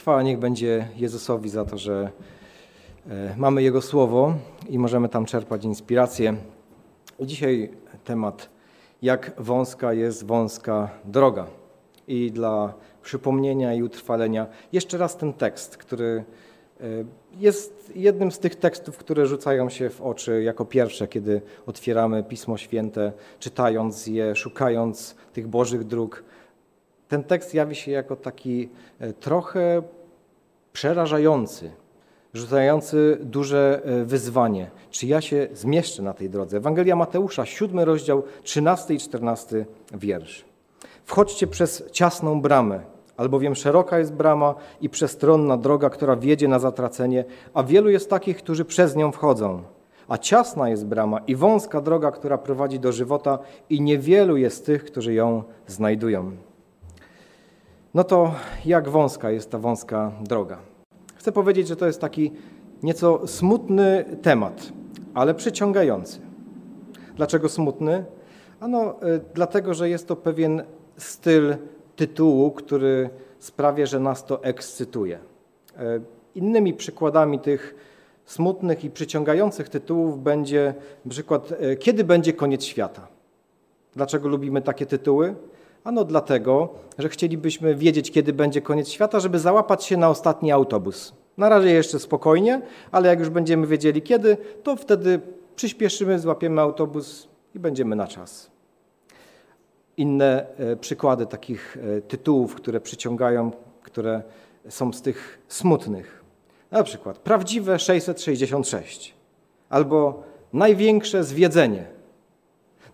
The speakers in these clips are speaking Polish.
Chwała niech będzie Jezusowi za to, że e, mamy Jego Słowo i możemy tam czerpać inspirację. Dzisiaj temat, jak wąska jest wąska droga. I dla przypomnienia i utrwalenia jeszcze raz ten tekst, który e, jest jednym z tych tekstów, które rzucają się w oczy jako pierwsze, kiedy otwieramy Pismo Święte, czytając je, szukając tych Bożych dróg ten tekst jawi się jako taki e, trochę przerażający, rzucający duże e, wyzwanie. Czy ja się zmieszczę na tej drodze? Ewangelia Mateusza, siódmy rozdział, 13 i 14 wiersz. Wchodźcie przez ciasną bramę, albowiem szeroka jest brama i przestronna droga, która wiedzie na zatracenie, a wielu jest takich, którzy przez nią wchodzą. A ciasna jest brama i wąska droga, która prowadzi do żywota, i niewielu jest tych, którzy ją znajdują. No to jak wąska jest ta wąska droga? Chcę powiedzieć, że to jest taki nieco smutny temat, ale przyciągający. Dlaczego smutny? Ano, y, dlatego, że jest to pewien styl tytułu, który sprawia, że nas to ekscytuje. Y, innymi przykładami tych smutnych i przyciągających tytułów będzie przykład y, Kiedy będzie koniec świata? Dlaczego lubimy takie tytuły? Ano dlatego, że chcielibyśmy wiedzieć, kiedy będzie koniec świata, żeby załapać się na ostatni autobus. Na razie jeszcze spokojnie, ale jak już będziemy wiedzieli kiedy, to wtedy przyspieszymy, złapiemy autobus i będziemy na czas. Inne e, przykłady takich e, tytułów, które przyciągają, które są z tych smutnych. Na przykład prawdziwe 666 albo największe zwiedzenie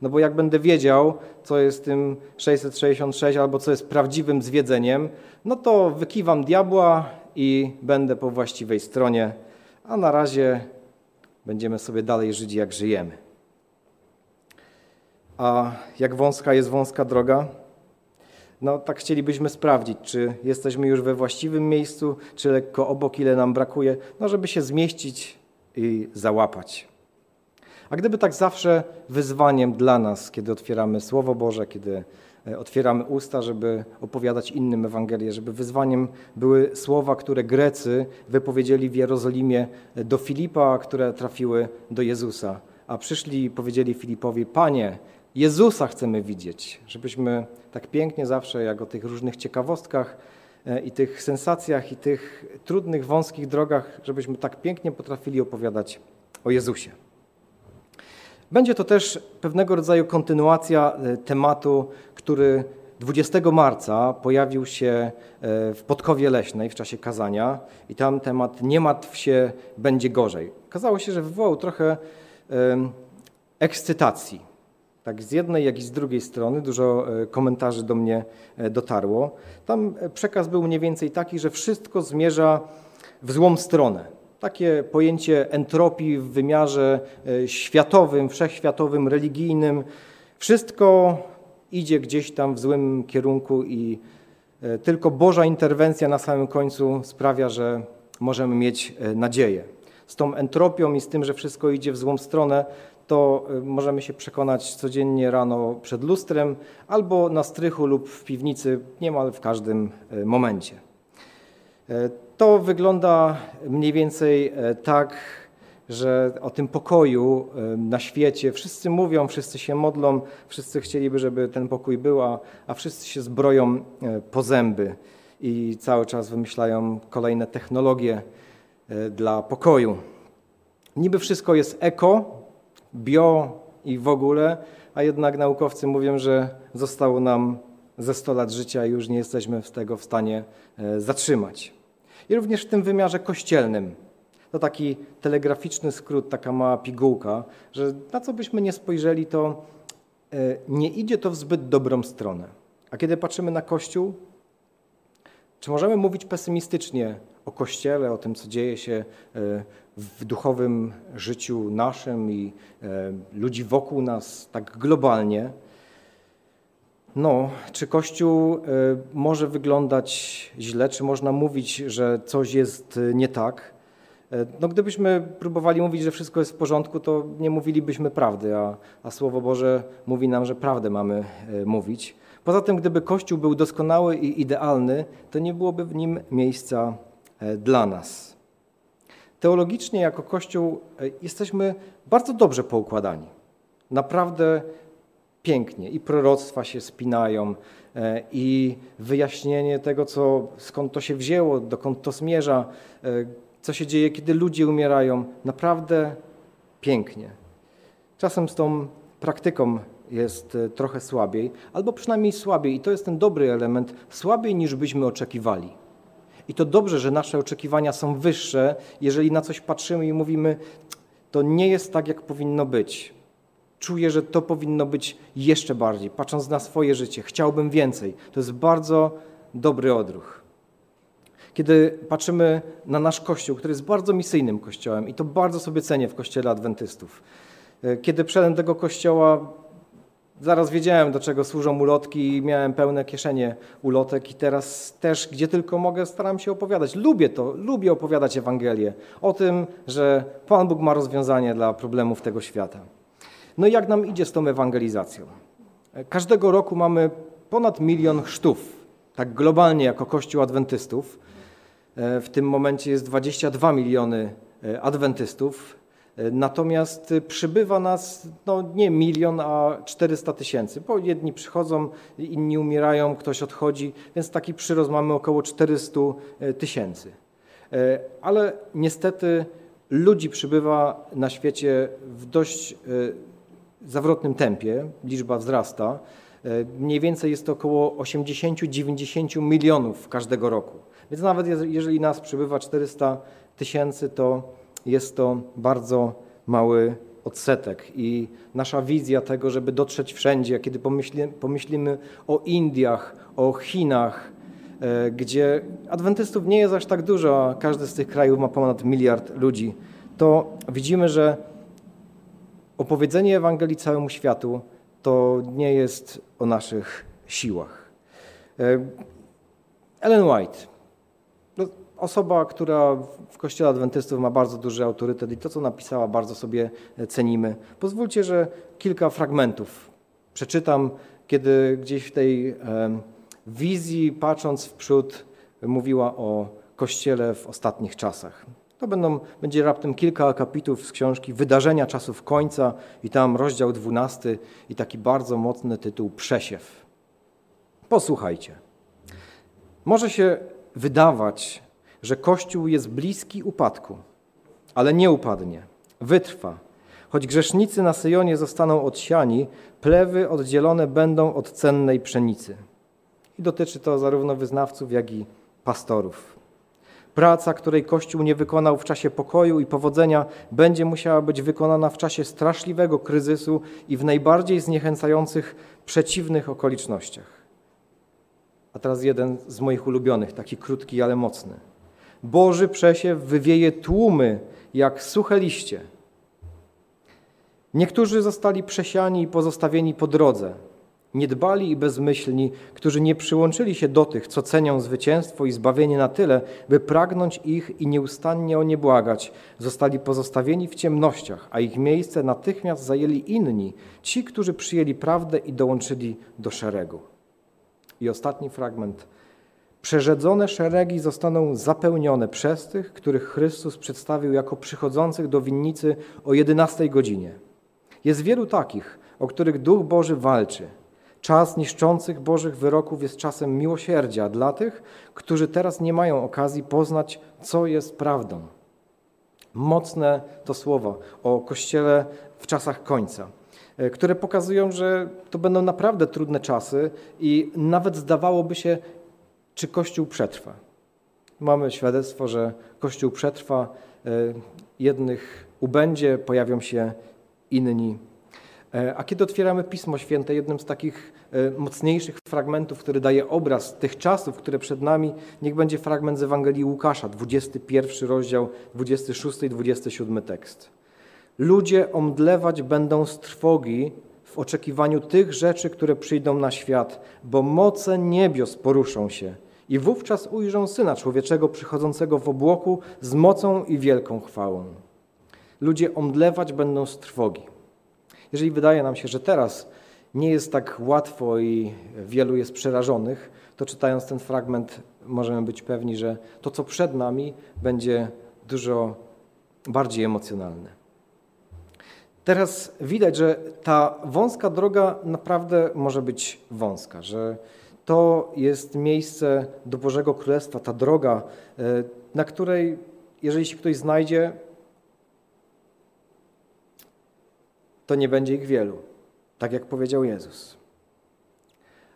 no bo jak będę wiedział, co jest tym 666 albo co jest prawdziwym zwiedzeniem, no to wykiwam diabła i będę po właściwej stronie, a na razie będziemy sobie dalej żyć jak żyjemy. A jak wąska jest wąska droga? No tak chcielibyśmy sprawdzić, czy jesteśmy już we właściwym miejscu, czy lekko obok, ile nam brakuje, no żeby się zmieścić i załapać. A gdyby tak zawsze wyzwaniem dla nas, kiedy otwieramy Słowo Boże, kiedy e, otwieramy usta, żeby opowiadać innym Ewangelię, żeby wyzwaniem były słowa, które Grecy wypowiedzieli w Jerozolimie e, do Filipa, które trafiły do Jezusa. A przyszli i powiedzieli Filipowi: Panie, Jezusa chcemy widzieć. Żebyśmy tak pięknie zawsze, jak o tych różnych ciekawostkach e, i tych sensacjach, i tych trudnych, wąskich drogach, żebyśmy tak pięknie potrafili opowiadać o Jezusie. Będzie to też pewnego rodzaju kontynuacja e, tematu, który 20 marca pojawił się e, w Podkowie Leśnej w czasie kazania i tam temat nie martw się, będzie gorzej. Okazało się, że wywołał trochę ekscytacji. Tak z jednej, jak i z drugiej strony dużo e, komentarzy do mnie dotarło. Tam przekaz był mniej więcej taki, że wszystko zmierza w złą stronę takie pojęcie entropii w wymiarze e, światowym, wszechświatowym, religijnym. Wszystko idzie gdzieś tam w złym kierunku i e, tylko Boża interwencja na samym końcu sprawia, że możemy mieć e, nadzieję. Z tą entropią i z tym, że wszystko idzie w złą stronę, to możemy się przekonać codziennie rano przed lustrem albo na strychu lub w piwnicy niemal w każdym momencie. To wygląda mniej więcej e, tak, że o tym pokoju e, na świecie wszyscy mówią, wszyscy się modlą, wszyscy chcieliby, żeby ten pokój był, a, a wszyscy się zbroją e, po zęby i cały czas wymyślają kolejne technologie dla pokoju. Niby wszystko jest eko, bio i w ogóle, a jednak naukowcy mówią, że zostało nam ze 100 lat życia i już nie jesteśmy tego w stanie zatrzymać i również w tym wymiarze kościelnym. To taki telegraficzny skrót, taka mała pigułka, że na co byśmy nie spojrzeli, to e, nie idzie to w zbyt dobrą stronę. A kiedy patrzymy na Kościół, czy możemy mówić pesymistycznie o Kościele, o tym, co dzieje się e, w duchowym życiu naszym i e, ludzi wokół nas tak globalnie? No, czy Kościół y, może wyglądać źle, czy można mówić, że coś jest y, nie tak? Y, no, gdybyśmy próbowali mówić, że wszystko jest w porządku, to nie mówilibyśmy prawdy, a, a Słowo Boże mówi nam, że prawdę mamy mówić. Poza tym, gdyby Kościół był doskonały i idealny, to nie byłoby w nim miejsca e, dla nas. Teologicznie, jako Kościół, e, jesteśmy bardzo dobrze poukładani. Naprawdę pięknie. I proroctwa się spinają, e, i wyjaśnienie tego, co, skąd to się wzięło, dokąd to zmierza, co się dzieje, kiedy ludzie umierają. Naprawdę pięknie. Czasem z tą praktyką jest e, trochę słabiej, albo przynajmniej słabiej, i to jest ten dobry element, słabiej niż byśmy oczekiwali. I to dobrze, że nasze oczekiwania są wyższe, jeżeli na coś patrzymy i mówimy, to nie jest tak, jak powinno być. Czuję, że to powinno być jeszcze bardziej, patrząc na swoje życie. Chciałbym więcej. To jest bardzo dobry odruch. Kiedy patrzymy na nasz kościół, który jest bardzo misyjnym kościołem, i to bardzo sobie cenię w kościele adwentystów. E, kiedy wszedłem do tego kościoła, Zaraz wiedziałem, do czego służą ulotki i miałem pełne kieszenie ulotek i teraz też, gdzie tylko mogę, staram się opowiadać. Lubię to, lubię opowiadać Ewangelię o tym, że Pan Bóg ma rozwiązanie dla problemów tego świata. No i jak nam idzie z tą ewangelizacją? Każdego roku mamy ponad milion chrztów, tak globalnie jako Kościół Adwentystów. E, w tym momencie jest 22 miliony e, adwentystów. Natomiast przybywa nas no, nie milion, a 400 tysięcy, bo jedni przychodzą, inni umierają, ktoś odchodzi, więc taki przyrost mamy około 400 e, tysięcy. E, ale niestety ludzi przybywa na świecie w dość e, zawrotnym tempie, liczba wzrasta. Mniej więcej jest to około 80-90 milionów każdego roku. Więc nawet jeżeli nas przybywa 400 tysięcy, to jest to bardzo mały odsetek. I nasza wizja tego, żeby dotrzeć wszędzie, kiedy pomyśli, pomyślimy o Indiach, o Chinach, e, gdzie adwentystów nie jest aż tak dużo, a każdy z tych krajów ma ponad miliard ludzi, to widzimy, że opowiedzenie Ewangelii całemu światu to nie jest o naszych siłach. E, Ellen White osoba, która w Kościele Adwentystów ma bardzo duży autorytet i to, co napisała, bardzo sobie cenimy. Pozwólcie, że kilka fragmentów przeczytam, kiedy gdzieś w tej wizji, patrząc w przód, mówiła o Kościele w ostatnich czasach. To będą, będzie raptem kilka akapitów z książki Wydarzenia czasów końca i tam rozdział 12 i taki bardzo mocny tytuł Przesiew. Posłuchajcie. Może się wydawać, że Kościół jest bliski upadku, ale nie upadnie, wytrwa. Choć grzesznicy na Syjonie zostaną odsiani, plewy oddzielone będą od cennej pszenicy. I dotyczy to zarówno wyznawców, jak i pastorów. Praca, której Kościół nie wykonał w czasie pokoju i powodzenia, będzie musiała być wykonana w czasie straszliwego kryzysu i w najbardziej zniechęcających, przeciwnych okolicznościach. A teraz jeden z moich ulubionych, taki krótki, ale mocny. Boży przesiew wywieje tłumy jak suche liście. Niektórzy zostali przesiani i pozostawieni po drodze, niedbali i bezmyślni, którzy nie przyłączyli się do tych, co cenią zwycięstwo i zbawienie na tyle, by pragnąć ich i nieustannie o nie błagać, zostali pozostawieni w ciemnościach, a ich miejsce natychmiast zajęli inni, ci, którzy przyjęli prawdę i dołączyli do szeregu. I ostatni fragment Przerzedzone szeregi zostaną zapełnione przez tych, których Chrystus przedstawił jako przychodzących do winnicy o 11 godzinie. Jest wielu takich, o których Duch Boży walczy. Czas niszczących Bożych wyroków jest czasem miłosierdzia dla tych, którzy teraz nie mają okazji poznać, co jest prawdą. Mocne to słowo o Kościele w czasach końca, e, które pokazują, że to będą naprawdę trudne czasy i nawet zdawałoby się, czy Kościół przetrwa. Mamy świadectwo, że Kościół przetrwa, e, jednych ubędzie, pojawią się inni. E, a kiedy otwieramy Pismo Święte, jednym z takich e, mocniejszych fragmentów, który daje obraz tych czasów, które przed nami, niech będzie fragment z Ewangelii Łukasza, 21 rozdział, 26 i 27 tekst. Ludzie omdlewać będą z trwogi w oczekiwaniu tych rzeczy, które przyjdą na świat, bo moce niebios poruszą się – i wówczas ujrzą Syna Człowieczego przychodzącego w obłoku z mocą i wielką chwałą. Ludzie omdlewać będą z trwogi. Jeżeli wydaje nam się, że teraz nie jest tak łatwo i wielu jest przerażonych, to czytając ten fragment możemy być pewni, że to, co przed nami, będzie dużo bardziej emocjonalne. Teraz widać, że ta wąska droga naprawdę może być wąska, że to jest miejsce do Bożego Królestwa, ta droga, e, na której, jeżeli się ktoś znajdzie, to nie będzie ich wielu, tak jak powiedział Jezus.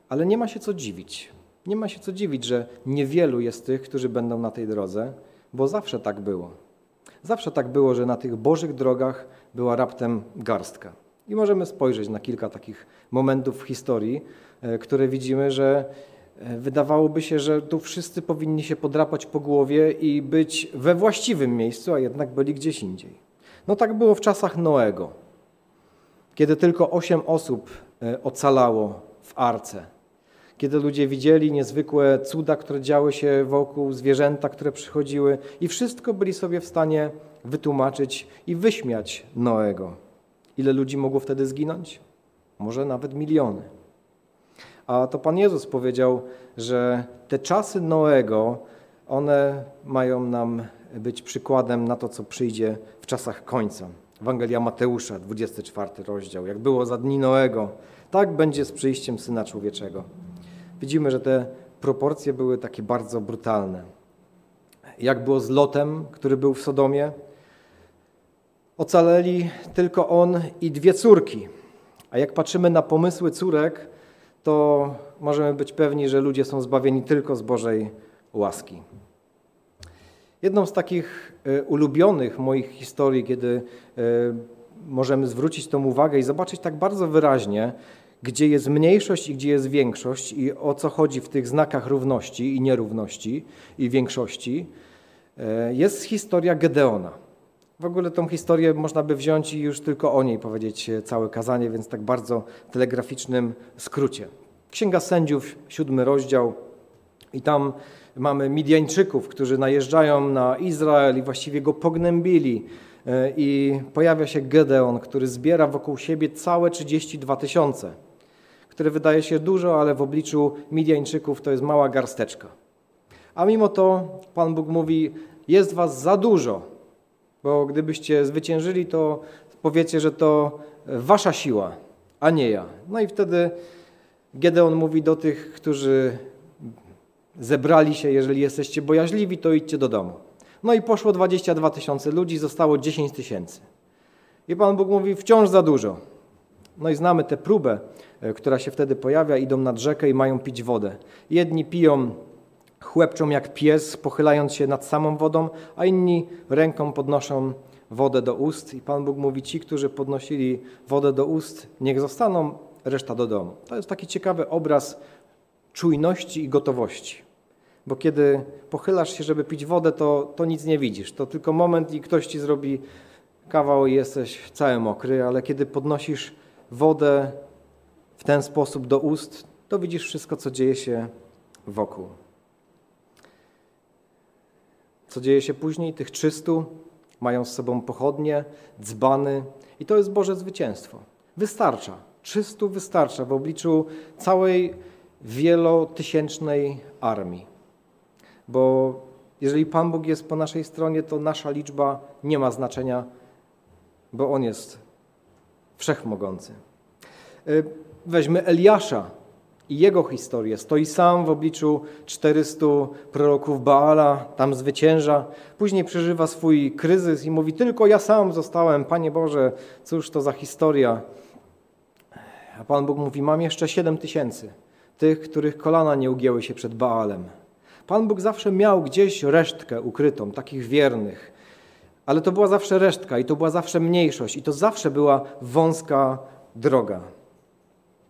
Ale nie ma się co dziwić. Nie ma się co dziwić, że niewielu jest tych, którzy będą na tej drodze, bo zawsze tak było. Zawsze tak było, że na tych Bożych drogach była raptem garstka. I możemy spojrzeć na kilka takich momentów w historii, e, które widzimy, że e, wydawałoby się, że tu wszyscy powinni się podrapać po głowie i być we właściwym miejscu, a jednak byli gdzieś indziej. No tak było w czasach Noego, kiedy tylko osiem osób e, ocalało w arce kiedy ludzie widzieli niezwykłe cuda, które działy się wokół, zwierzęta, które przychodziły i wszystko byli sobie w stanie wytłumaczyć i wyśmiać Noego. Ile ludzi mogło wtedy zginąć? Może nawet miliony. A to Pan Jezus powiedział, że te czasy Noego, one mają nam być przykładem na to, co przyjdzie w czasach końca. Ewangelia Mateusza, 24 rozdział. Jak było za dni Noego, tak będzie z przyjściem Syna Człowieczego widzimy, że te proporcje były takie bardzo brutalne. Jak było z Lotem, który był w Sodomie? Ocaleli tylko on i dwie córki. A jak patrzymy na pomysły córek, to możemy być pewni, że ludzie są zbawieni tylko z Bożej łaski. Jedną z takich e, ulubionych moich historii, kiedy e, możemy zwrócić tą uwagę i zobaczyć tak bardzo wyraźnie, gdzie jest mniejszość i gdzie jest większość i o co chodzi w tych znakach równości i nierówności i większości, e, jest historia Gedeona. W ogóle tą historię można by wziąć i już tylko o niej powiedzieć całe kazanie, więc tak bardzo telegraficznym skrócie. Księga Sędziów, siódmy rozdział i tam mamy Midianczyków, którzy najeżdżają na Izrael i właściwie go pognębili e, i pojawia się Gedeon, który zbiera wokół siebie całe 32 tysiące które wydaje się dużo, ale w obliczu Midianczyków to jest mała garsteczka. A mimo to Pan Bóg mówi, jest was za dużo, bo gdybyście zwyciężyli, to powiecie, że to wasza siła, a nie ja. No i wtedy Gedeon mówi do tych, którzy zebrali się, jeżeli jesteście bojaźliwi, to idźcie do domu. No i poszło 22 tysiące ludzi, zostało 10 tysięcy. I Pan Bóg mówi, wciąż za dużo. No i znamy tę próbę, e, która się wtedy pojawia, idą nad rzekę i mają pić wodę. Jedni piją, chłepczą jak pies, pochylając się nad samą wodą, a inni ręką podnoszą wodę do ust. I Pan Bóg mówi, ci, którzy podnosili wodę do ust, niech zostaną, reszta do domu. To jest taki ciekawy obraz czujności i gotowości. Bo kiedy pochylasz się, żeby pić wodę, to, to nic nie widzisz. To tylko moment i ktoś ci zrobi kawał i jesteś cały mokry, ale kiedy podnosisz wodę w ten sposób do ust, to widzisz wszystko, co dzieje się wokół. Co dzieje się później? Tych trzystu mają z sobą pochodnie, dzbany i to jest Boże zwycięstwo. Wystarcza. Trzystu wystarcza w obliczu całej wielotysięcznej armii. Bo jeżeli Pan Bóg jest po naszej stronie, to nasza liczba nie ma znaczenia, bo On jest wszechmogący. Y, weźmy Eliasza i jego historię. Stoi sam w obliczu 400 proroków Baala, tam zwycięża. Później przeżywa swój kryzys i mówi: Tylko ja sam zostałem, Panie Boże, cóż to za historia. A Pan Bóg mówi: Mam jeszcze 7 tysięcy, tych, których kolana nie ugięły się przed Baalem. Pan Bóg zawsze miał gdzieś resztkę ukrytą, takich wiernych, ale to była zawsze resztka i to była zawsze mniejszość i to zawsze była wąska droga.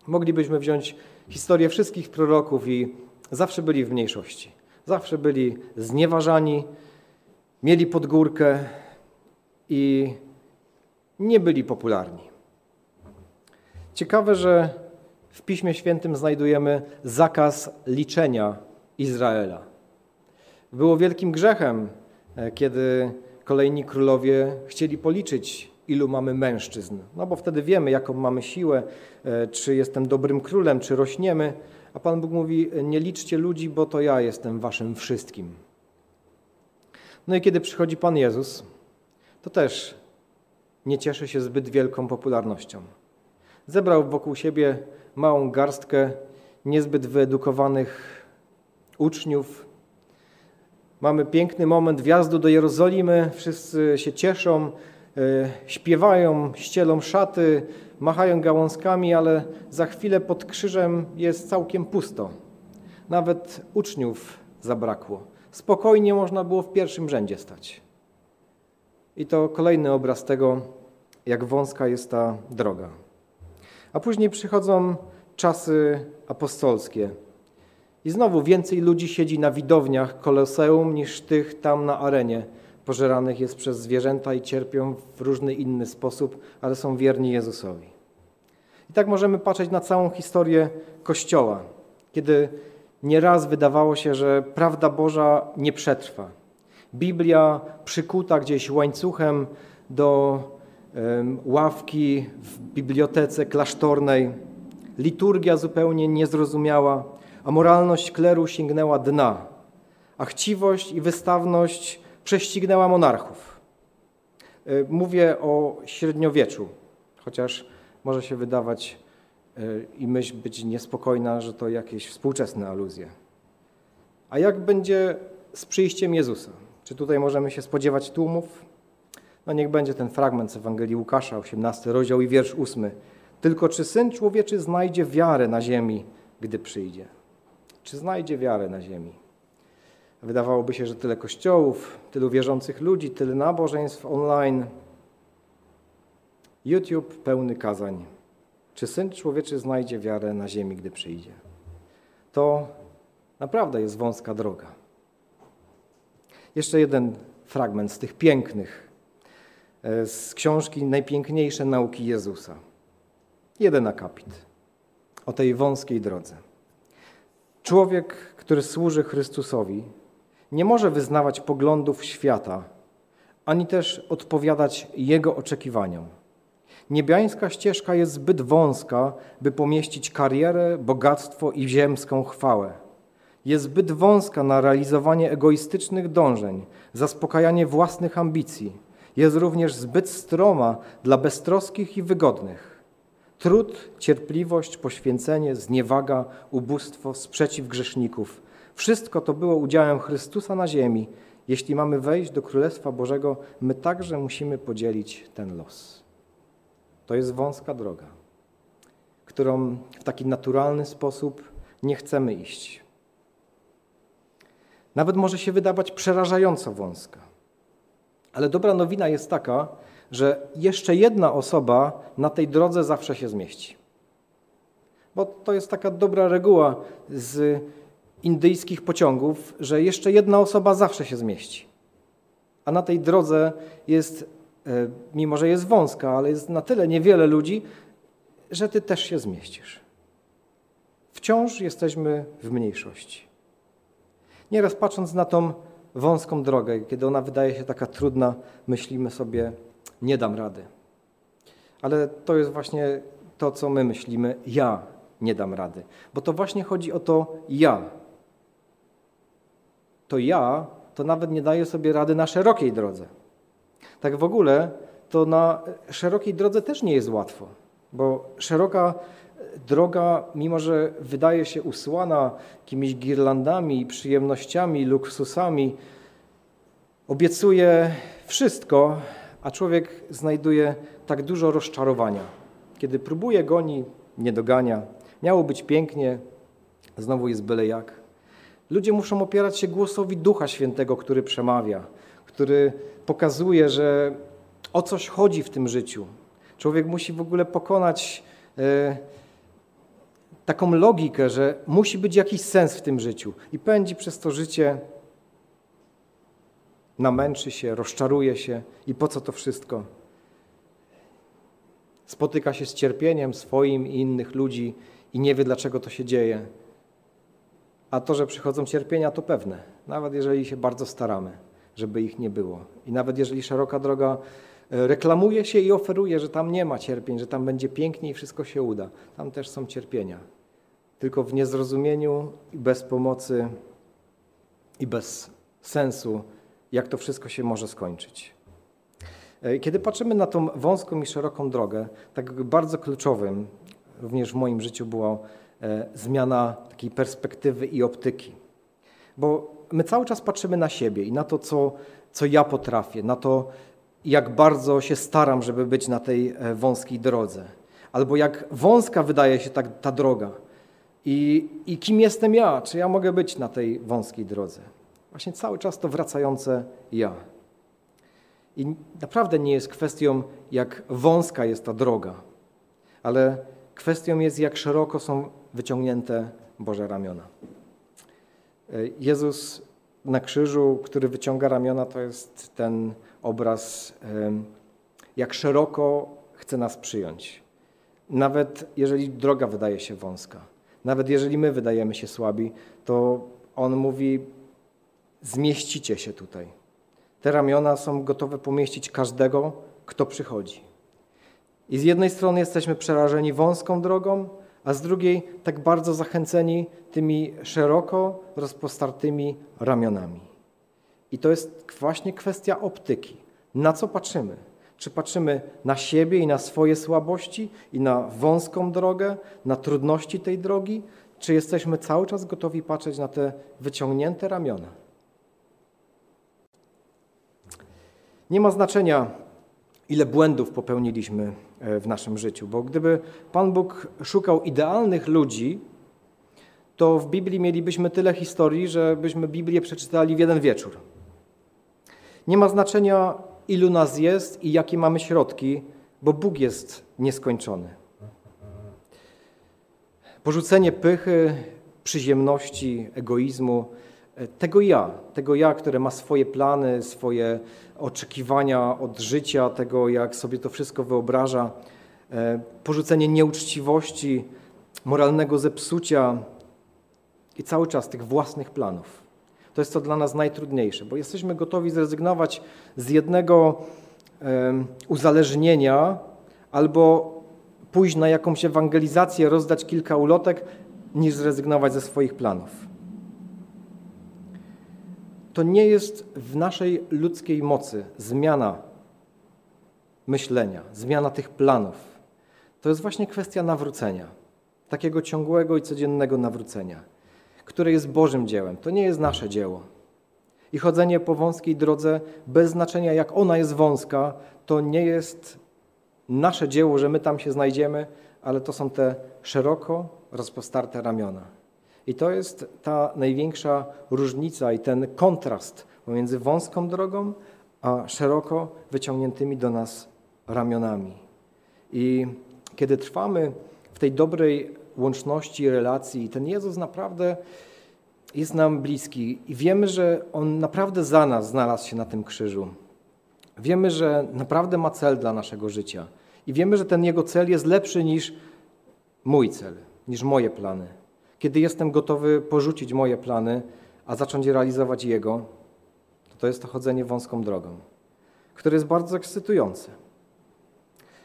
Moglibyśmy wziąć historię wszystkich proroków i zawsze byli w mniejszości. Zawsze byli znieważani, mieli podgórkę i nie byli popularni. Ciekawe, że w Piśmie Świętym znajdujemy zakaz liczenia Izraela. Było wielkim grzechem, e, kiedy kolejni królowie chcieli policzyć ilu mamy mężczyzn. No bo wtedy wiemy, jaką mamy siłę, e, czy jestem dobrym królem, czy rośniemy. A Pan Bóg mówi: Nie liczcie ludzi, bo to ja jestem waszym wszystkim. No i kiedy przychodzi Pan Jezus, to też nie cieszy się zbyt wielką popularnością. Zebrał wokół siebie małą garstkę niezbyt wyedukowanych uczniów. Mamy piękny moment wjazdu do Jerozolimy, wszyscy się cieszą, e, śpiewają, ścielą szaty, machają gałązkami, ale za chwilę pod krzyżem jest całkiem pusto. Nawet uczniów zabrakło. Spokojnie można było w pierwszym rzędzie stać. I to kolejny obraz tego, jak wąska jest ta droga. A później przychodzą czasy apostolskie. I znowu więcej ludzi siedzi na widowniach Koloseum niż tych tam na arenie. Pożeranych jest przez zwierzęta i cierpią w różny inny sposób, ale są wierni Jezusowi. I tak możemy patrzeć na całą historię Kościoła, kiedy nieraz wydawało się, że prawda Boża nie przetrwa. Biblia przykuta gdzieś łańcuchem do ławki w bibliotece klasztornej, liturgia zupełnie niezrozumiała, a moralność kleru sięgnęła dna, a chciwość i wystawność prześcignęła monarchów. E, mówię o średniowieczu, chociaż może się wydawać e, i myśl być niespokojna, że to jakieś współczesne aluzje. A jak będzie z przyjściem Jezusa? Czy tutaj możemy się spodziewać tłumów? No niech będzie ten fragment z Ewangelii Łukasza, 18 rozdział i wiersz 8. Tylko czy Syn Człowieczy znajdzie wiarę na ziemi, gdy przyjdzie? Czy znajdzie wiarę na ziemi? Wydawałoby się, że tyle kościołów, tylu wierzących ludzi, tyle nabożeństw online. YouTube pełny kazań. Czy Syn Człowieczy znajdzie wiarę na ziemi, gdy przyjdzie? To naprawdę jest wąska droga. Jeszcze jeden fragment z tych pięknych, e, z książki Najpiękniejsze nauki Jezusa. Jeden akapit o tej wąskiej drodze. Człowiek, który służy Chrystusowi, nie może wyznawać poglądów świata, ani też odpowiadać Jego oczekiwaniom. Niebiańska ścieżka jest zbyt wąska, by pomieścić karierę, bogactwo i ziemską chwałę. Jest zbyt wąska na realizowanie egoistycznych dążeń, zaspokajanie własnych ambicji. Jest również zbyt stroma dla beztroskich i wygodnych. Trud, cierpliwość, poświęcenie, zniewaga, ubóstwo, sprzeciw grzeszników wszystko to było udziałem Chrystusa na ziemi. Jeśli mamy wejść do Królestwa Bożego, my także musimy podzielić ten los. To jest wąska droga, którą w taki naturalny sposób nie chcemy iść. Nawet może się wydawać przerażająco wąska. Ale dobra nowina jest taka, że jeszcze jedna osoba na tej drodze zawsze się zmieści. Bo to jest taka dobra reguła z indyjskich pociągów, że jeszcze jedna osoba zawsze się zmieści. A na tej drodze jest, e, mimo że jest wąska, ale jest na tyle niewiele ludzi, że ty też się zmieścisz. Wciąż jesteśmy w mniejszości. Nieraz patrząc na tą wąską drogę, kiedy ona wydaje się taka trudna, myślimy sobie, nie dam rady. Ale to jest właśnie to, co my myślimy, ja nie dam rady. Bo to właśnie chodzi o to ja. To ja to nawet nie daję sobie rady na szerokiej drodze. Tak w ogóle to na szerokiej drodze też nie jest łatwo, bo szeroka droga, mimo że wydaje się usłana jakimiś girlandami, przyjemnościami, luksusami, obiecuje wszystko, a człowiek znajduje tak dużo rozczarowania. Kiedy próbuje, goni, nie dogania. Miało być pięknie, znowu jest byle jak. Ludzie muszą opierać się głosowi Ducha Świętego, który przemawia, który pokazuje, że o coś chodzi w tym życiu. Człowiek musi w ogóle pokonać e, taką logikę, że musi być jakiś sens w tym życiu i pędzi przez to życie, namęczy się, rozczaruje się i po co to wszystko? Spotyka się z cierpieniem swoim i innych ludzi i nie wie, dlaczego to się dzieje. A to, że przychodzą cierpienia, to pewne, nawet jeżeli się bardzo staramy, żeby ich nie było. I nawet jeżeli szeroka droga reklamuje się i oferuje, że tam nie ma cierpień, że tam będzie pięknie i wszystko się uda. Tam też są cierpienia. Tylko w niezrozumieniu i bez pomocy i bez sensu, jak to wszystko się może skończyć. E, kiedy patrzymy na tą wąską i szeroką drogę, tak bardzo kluczowym również w moim życiu była e, zmiana takiej perspektywy i optyki. Bo my cały czas patrzymy na siebie i na to, co, co ja potrafię, na to, jak bardzo się staram, żeby być na tej e, wąskiej drodze. Albo jak wąska wydaje się ta, ta droga. I, I kim jestem ja? Czy ja mogę być na tej wąskiej drodze? Właśnie cały czas to wracające ja. I naprawdę nie jest kwestią, jak wąska jest ta droga, ale kwestią jest, jak szeroko są wyciągnięte Boże ramiona. E, Jezus na krzyżu, który wyciąga ramiona, to jest ten obraz, jak szeroko chce nas przyjąć. Nawet jeżeli droga wydaje się wąska, nawet jeżeli my wydajemy się słabi, to On mówi: Zmieścicie się tutaj. Te ramiona są gotowe pomieścić każdego, kto przychodzi. I z jednej strony jesteśmy przerażeni wąską drogą, a z drugiej tak bardzo zachęceni tymi szeroko rozpostartymi ramionami. I to jest właśnie kwestia optyki. Na co patrzymy? Czy patrzymy na siebie i na swoje słabości i na wąską drogę, na trudności tej drogi, czy jesteśmy cały czas gotowi patrzeć na te wyciągnięte ramiona? Nie ma znaczenia, ile błędów popełniliśmy e, w naszym życiu, bo gdyby Pan Bóg szukał idealnych ludzi, to w Biblii mielibyśmy tyle historii, że byśmy Biblię przeczytali w jeden wieczór. Nie ma znaczenia, ilu nas jest i jakie mamy środki, bo Bóg jest nieskończony. Porzucenie pychy, przyziemności, egoizmu, tego ja, tego ja, które ma swoje plany, swoje oczekiwania od życia, tego jak sobie to wszystko wyobraża, e, porzucenie nieuczciwości, moralnego zepsucia i cały czas tych własnych planów. To jest to dla nas najtrudniejsze, bo jesteśmy gotowi zrezygnować z jednego uzależnienia albo pójść na jakąś ewangelizację, rozdać kilka ulotek, niż zrezygnować ze swoich planów. To nie jest w naszej ludzkiej mocy zmiana myślenia, zmiana tych planów. To jest właśnie kwestia nawrócenia, takiego ciągłego i codziennego nawrócenia które jest Bożym dziełem. To nie jest nasze dzieło. I chodzenie po wąskiej drodze, bez znaczenia jak ona jest wąska, to nie jest nasze dzieło, że my tam się znajdziemy, ale to są te szeroko rozpostarte ramiona. I to jest ta największa różnica i ten kontrast pomiędzy wąską drogą, a szeroko wyciągniętymi do nas ramionami. I kiedy trwamy w tej dobrej łączności, relacji. Ten Jezus naprawdę jest nam bliski i wiemy, że On naprawdę za nas znalazł się na tym krzyżu. Wiemy, że naprawdę ma cel dla naszego życia. I wiemy, że ten Jego cel jest lepszy niż mój cel, niż moje plany. Kiedy jestem gotowy porzucić moje plany, a zacząć realizować Jego, to, jest to chodzenie wąską drogą, które jest bardzo ekscytujące.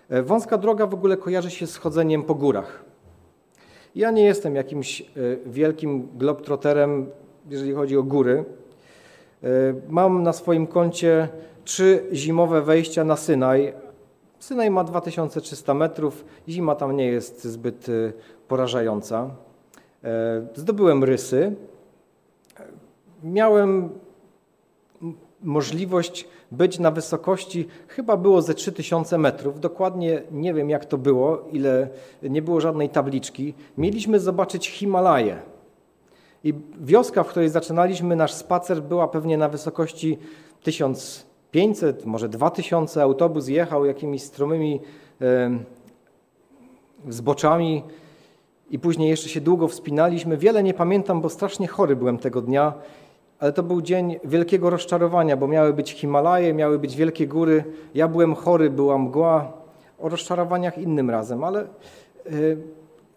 E, wąska droga w ogóle kojarzy się z chodzeniem po górach. Ja nie jestem jakimś e, wielkim globtroterem, jeżeli chodzi o góry. E, mam na swoim koncie trzy zimowe wejścia na Synaj. Synaj ma 2300 metrów, zima tam nie jest zbyt porażająca. Zdobyłem rysy. Miałem możliwość być na wysokości, chyba było ze 3000 metrów. Dokładnie nie wiem, jak to było, ile nie było żadnej tabliczki. Mieliśmy zobaczyć Himalaje. I wioska, w której zaczynaliśmy nasz spacer, była pewnie na wysokości 1500, może 2000. Autobus jechał jakimiś stromymi e, zboczami i później jeszcze się długo wspinaliśmy. Wiele nie pamiętam, bo strasznie chory byłem tego dnia ale to był dzień wielkiego rozczarowania, bo miały być Himalaje, miały być wielkie góry. Ja byłem chory, była mgła. O rozczarowaniach innym razem, ale y,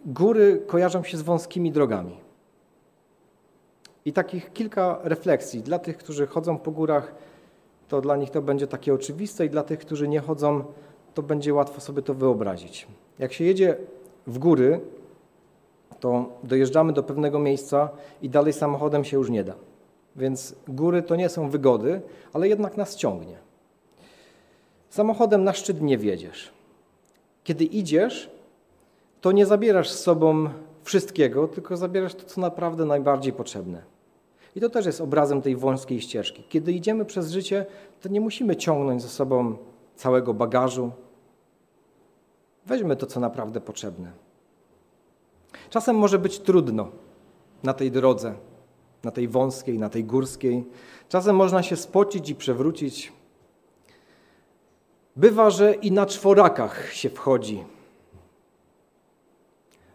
góry kojarzą się z wąskimi drogami. I takich kilka refleksji dla tych, którzy chodzą po górach. to dla nich to będzie takie oczywiste i dla tych, którzy nie chodzą, to będzie łatwo sobie to wyobrazić. Jak się jedzie w góry, to dojeżdżamy do pewnego miejsca i dalej samochodem się już nie da. Więc góry to nie są wygody, ale jednak nas ciągnie. Samochodem na szczyt nie wiedziesz. Kiedy idziesz, to nie zabierasz z sobą wszystkiego, tylko zabierasz to, co naprawdę najbardziej potrzebne. I to też jest obrazem tej wąskiej ścieżki. Kiedy idziemy przez życie, to nie musimy ciągnąć ze sobą całego bagażu. Weźmy to, co naprawdę potrzebne. Czasem może być trudno na tej drodze, na tej wąskiej, na tej górskiej. Czasem można się spocić i przewrócić. Bywa, że i na czworakach się wchodzi,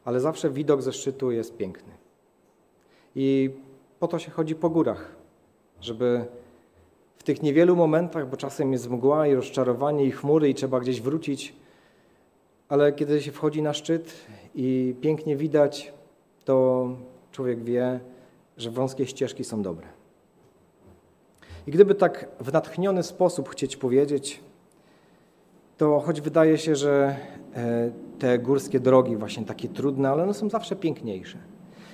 ale zawsze widok ze szczytu jest piękny. I po to się chodzi po górach, żeby w tych niewielu momentach, bo czasem jest mgła i rozczarowanie i chmury i trzeba gdzieś wrócić, ale kiedy się wchodzi na szczyt i pięknie widać, to człowiek wie, że wąskie ścieżki są dobre. I gdyby tak w natchniony sposób chcieć powiedzieć, to choć wydaje się, że e, te górskie drogi, właśnie takie trudne, ale one są zawsze piękniejsze.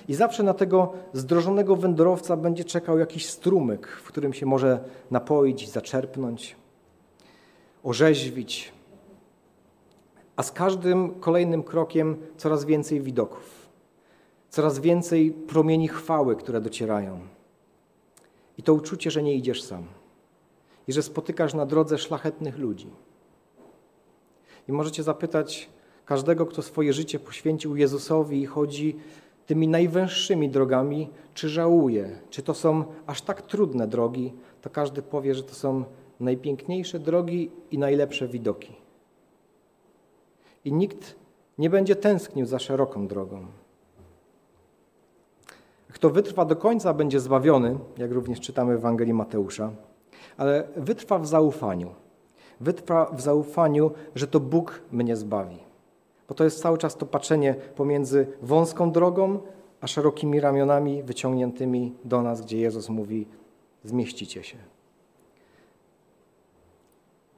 I zawsze na tego zdrożonego wędrowca będzie czekał jakiś strumyk, w którym się może napoić, zaczerpnąć, orzeźwić. A z każdym kolejnym krokiem coraz więcej widoków, coraz więcej promieni chwały, które docierają. I to uczucie, że nie idziesz sam i że spotykasz na drodze szlachetnych ludzi. I możecie zapytać każdego, kto swoje życie poświęcił Jezusowi i chodzi tymi najwęższymi drogami, czy żałuje, czy to są aż tak trudne drogi, to każdy powie, że to są najpiękniejsze drogi i najlepsze widoki. I nikt nie będzie tęsknił za szeroką drogą. Kto wytrwa do końca, będzie zbawiony, jak również czytamy w Ewangelii Mateusza, ale wytrwa w zaufaniu. Wytrwa w zaufaniu, że to Bóg mnie zbawi. Bo to jest cały czas to patrzenie pomiędzy wąską drogą, a szerokimi ramionami wyciągniętymi do nas, gdzie Jezus mówi: zmieścicie się.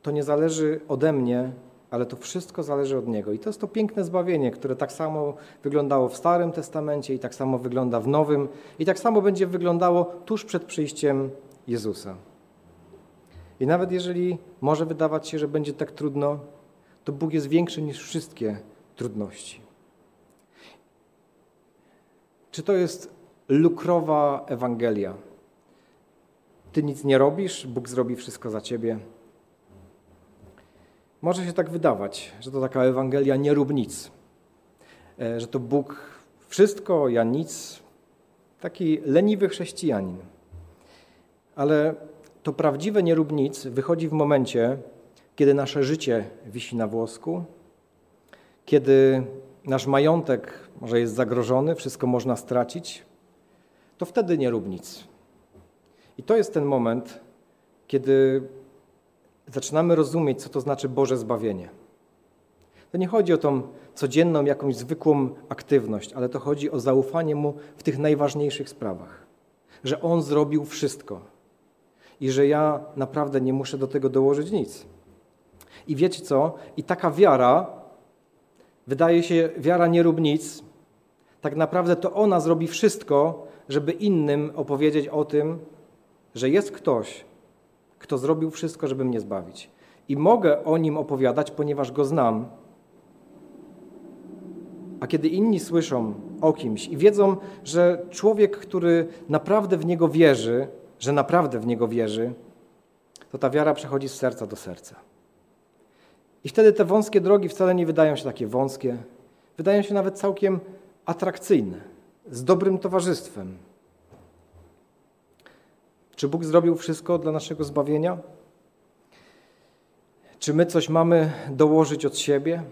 To nie zależy ode mnie, ale to wszystko zależy od Niego. I to jest to piękne zbawienie, które tak samo wyglądało w Starym Testamencie i tak samo wygląda w Nowym i tak samo będzie wyglądało tuż przed przyjściem Jezusa. I nawet jeżeli może wydawać się, że będzie tak trudno, to Bóg jest większy niż wszystkie trudności. Czy to jest lukrowa Ewangelia? Ty nic nie robisz, Bóg zrobi wszystko za ciebie. Może się tak wydawać, że to taka Ewangelia nie rób nic, e, że to Bóg wszystko, ja nic. Taki leniwy chrześcijanin. Ale to prawdziwe nie rób nic wychodzi w momencie, kiedy nasze życie wisi na włosku, kiedy nasz majątek może jest zagrożony, wszystko można stracić, to wtedy nie rób nic. I to jest ten moment, kiedy zaczynamy rozumieć, co to znaczy Boże zbawienie. To nie chodzi o tą codzienną, jakąś zwykłą aktywność, ale to chodzi o zaufanie Mu w tych najważniejszych sprawach. Że On zrobił wszystko i że ja naprawdę nie muszę do tego dołożyć nic. I wiecie co? I taka wiara Wydaje się, wiara nie rób nic. Tak naprawdę to ona zrobi wszystko, żeby innym opowiedzieć o tym, że jest ktoś, kto zrobił wszystko, żeby mnie zbawić. I mogę o nim opowiadać, ponieważ go znam. A kiedy inni słyszą o kimś i wiedzą, że człowiek, który naprawdę w niego wierzy, że naprawdę w niego wierzy, to ta wiara przechodzi z serca do serca. I wtedy te wąskie drogi wcale nie wydają się takie wąskie, wydają się nawet całkiem atrakcyjne, z dobrym towarzystwem. Czy Bóg zrobił wszystko dla naszego zbawienia? Czy my coś mamy dołożyć od siebie?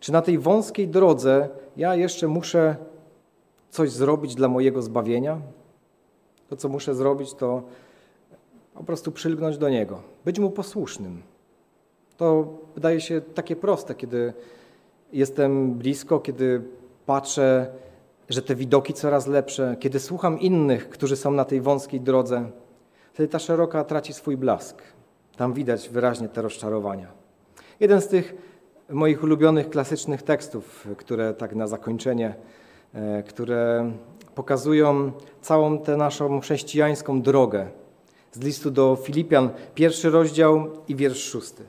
Czy na tej wąskiej drodze ja jeszcze muszę coś zrobić dla mojego zbawienia? To, co muszę zrobić, to po prostu przylgnąć do Niego, być Mu posłusznym. To wydaje się takie proste, kiedy jestem blisko, kiedy patrzę, że te widoki coraz lepsze, kiedy słucham innych, którzy są na tej wąskiej drodze, wtedy ta szeroka traci swój blask. Tam widać wyraźnie te rozczarowania. Jeden z tych moich ulubionych klasycznych tekstów, które tak na zakończenie, e, które pokazują całą tę naszą chrześcijańską drogę. Z listu do Filipian, pierwszy rozdział i wiersz szósty.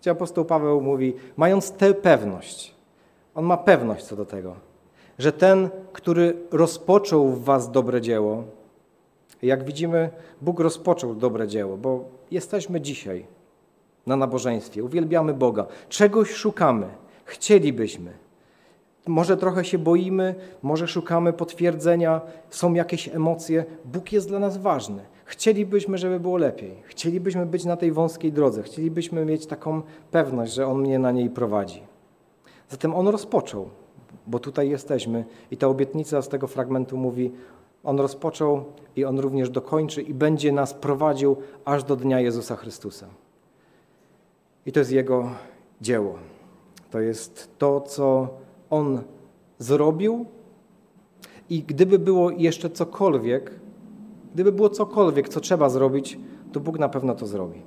Gdzie apostoł Paweł mówi, mając tę pewność, on ma pewność co do tego, że ten, który rozpoczął w was dobre dzieło, jak widzimy, Bóg rozpoczął dobre dzieło, bo jesteśmy dzisiaj na nabożeństwie, uwielbiamy Boga, czegoś szukamy, chcielibyśmy. Może trochę się boimy, może szukamy potwierdzenia, są jakieś emocje. Bóg jest dla nas ważny. Chcielibyśmy, żeby było lepiej. Chcielibyśmy być na tej wąskiej drodze. Chcielibyśmy mieć taką pewność, że On mnie na niej prowadzi. Zatem On rozpoczął, bo tutaj jesteśmy i ta obietnica z tego fragmentu mówi: On rozpoczął i On również dokończy i będzie nas prowadził aż do dnia Jezusa Chrystusa. I to jest Jego dzieło. To jest to, co On zrobił. I gdyby było jeszcze cokolwiek, gdyby było cokolwiek, co trzeba zrobić, to Bóg na pewno to zrobi.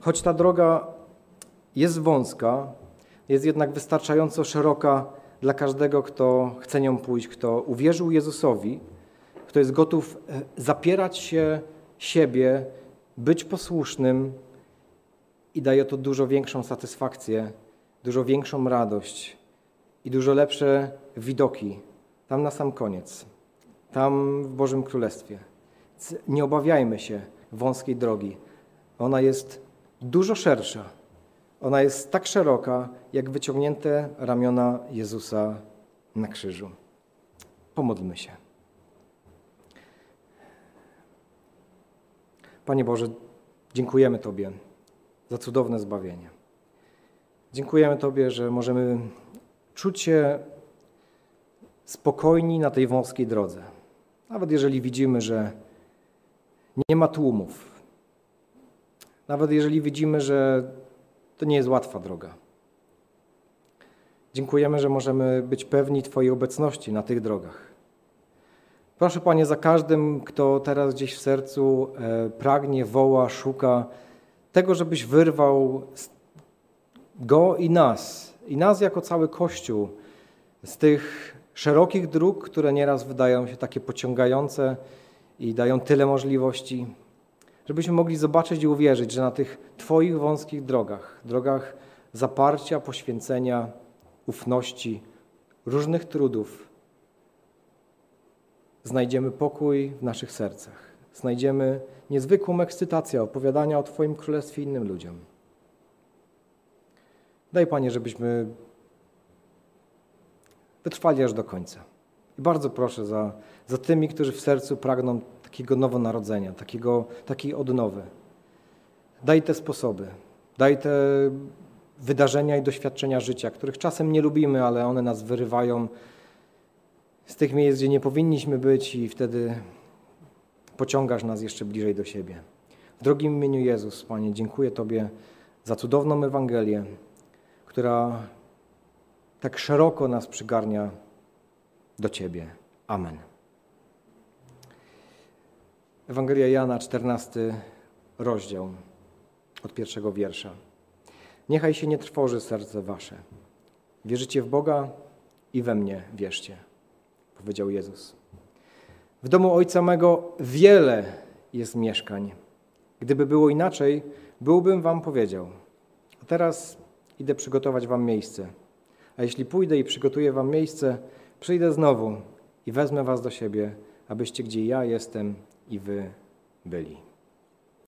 Choć ta droga jest wąska, jest jednak wystarczająco szeroka dla każdego, kto chce nią pójść, kto uwierzył Jezusowi, kto jest gotów e, zapierać się siebie, być posłusznym i daje to dużo większą satysfakcję, dużo większą radość i dużo lepsze widoki tam na sam koniec, tam w Bożym Królestwie. Nie obawiajmy się wąskiej drogi. Ona jest dużo szersza. Ona jest tak szeroka, jak wyciągnięte ramiona Jezusa na krzyżu. Pomodlmy się. Panie Boże, dziękujemy Tobie za cudowne zbawienie. Dziękujemy Tobie, że możemy czuć się spokojni na tej wąskiej drodze. Nawet jeżeli widzimy, że nie ma tłumów. Nawet jeżeli widzimy, że to nie jest łatwa droga. Dziękujemy, że możemy być pewni Twojej obecności na tych drogach. Proszę Panie, za każdym, kto teraz gdzieś w sercu e, pragnie, woła, szuka tego, żebyś wyrwał go i nas, i nas jako cały Kościół z tych szerokich dróg, które nieraz wydają się takie pociągające i dają tyle możliwości, żebyśmy mogli zobaczyć i uwierzyć, że na tych Twoich wąskich drogach, drogach zaparcia, poświęcenia, ufności, różnych trudów, znajdziemy pokój w naszych sercach. Znajdziemy niezwykłą ekscytację opowiadania o Twoim królestwie innym ludziom. Daj Panie, żebyśmy wytrwali aż do końca. I bardzo proszę za, za tymi, którzy w sercu pragną takiego nowonarodzenia, takiego, takiej odnowy. Daj te sposoby, daj te wydarzenia i doświadczenia życia, których czasem nie lubimy, ale one nas wyrywają z tych miejsc, gdzie nie powinniśmy być i wtedy pociągasz nas jeszcze bliżej do siebie. W drogim imieniu Jezus, Panie, dziękuję Tobie za cudowną Ewangelię, która tak szeroko nas przygarnia do Ciebie. Amen. Ewangelia Jana, 14 rozdział, od pierwszego wiersza. Niechaj się nie trwoży serce wasze. Wierzycie w Boga i we mnie wierzcie, powiedział Jezus. W domu Ojca mego wiele jest mieszkań. Gdyby było inaczej, byłbym wam powiedział. A teraz idę przygotować wam miejsce. A jeśli pójdę i przygotuję wam miejsce, przyjdę znowu i wezmę was do siebie, abyście gdzie ja jestem i wy byli.